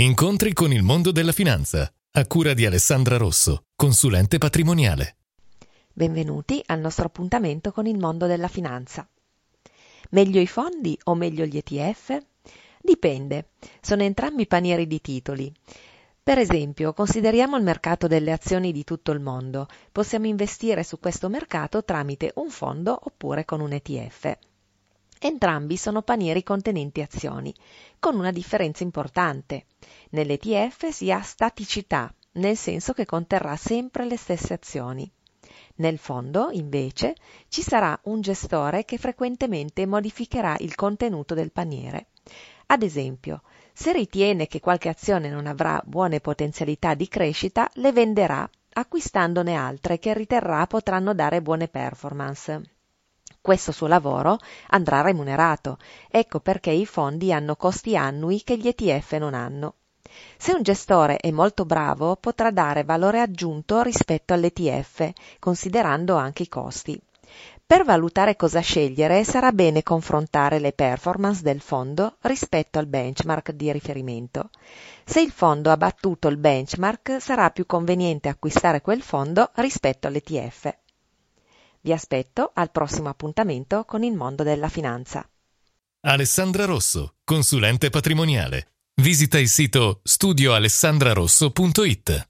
Incontri con il mondo della finanza, a cura di Alessandra Rosso, consulente patrimoniale. Benvenuti al nostro appuntamento con il mondo della finanza. Meglio i fondi o meglio gli ETF? Dipende, sono entrambi panieri di titoli. Per esempio, consideriamo il mercato delle azioni di tutto il mondo. Possiamo investire su questo mercato tramite un fondo oppure con un ETF. Entrambi sono panieri contenenti azioni, con una differenza importante. Nell'ETF si ha staticità, nel senso che conterrà sempre le stesse azioni. Nel fondo, invece, ci sarà un gestore che frequentemente modificherà il contenuto del paniere. Ad esempio, se ritiene che qualche azione non avrà buone potenzialità di crescita, le venderà, acquistandone altre che riterrà potranno dare buone performance questo suo lavoro andrà remunerato. Ecco perché i fondi hanno costi annui che gli ETF non hanno. Se un gestore è molto bravo potrà dare valore aggiunto rispetto all'ETF, considerando anche i costi. Per valutare cosa scegliere sarà bene confrontare le performance del fondo rispetto al benchmark di riferimento. Se il fondo ha battuto il benchmark sarà più conveniente acquistare quel fondo rispetto all'ETF. Vi aspetto al prossimo appuntamento con il mondo della finanza. Alessandra Rosso, consulente patrimoniale. Visita il sito studioalessandrarosso.it.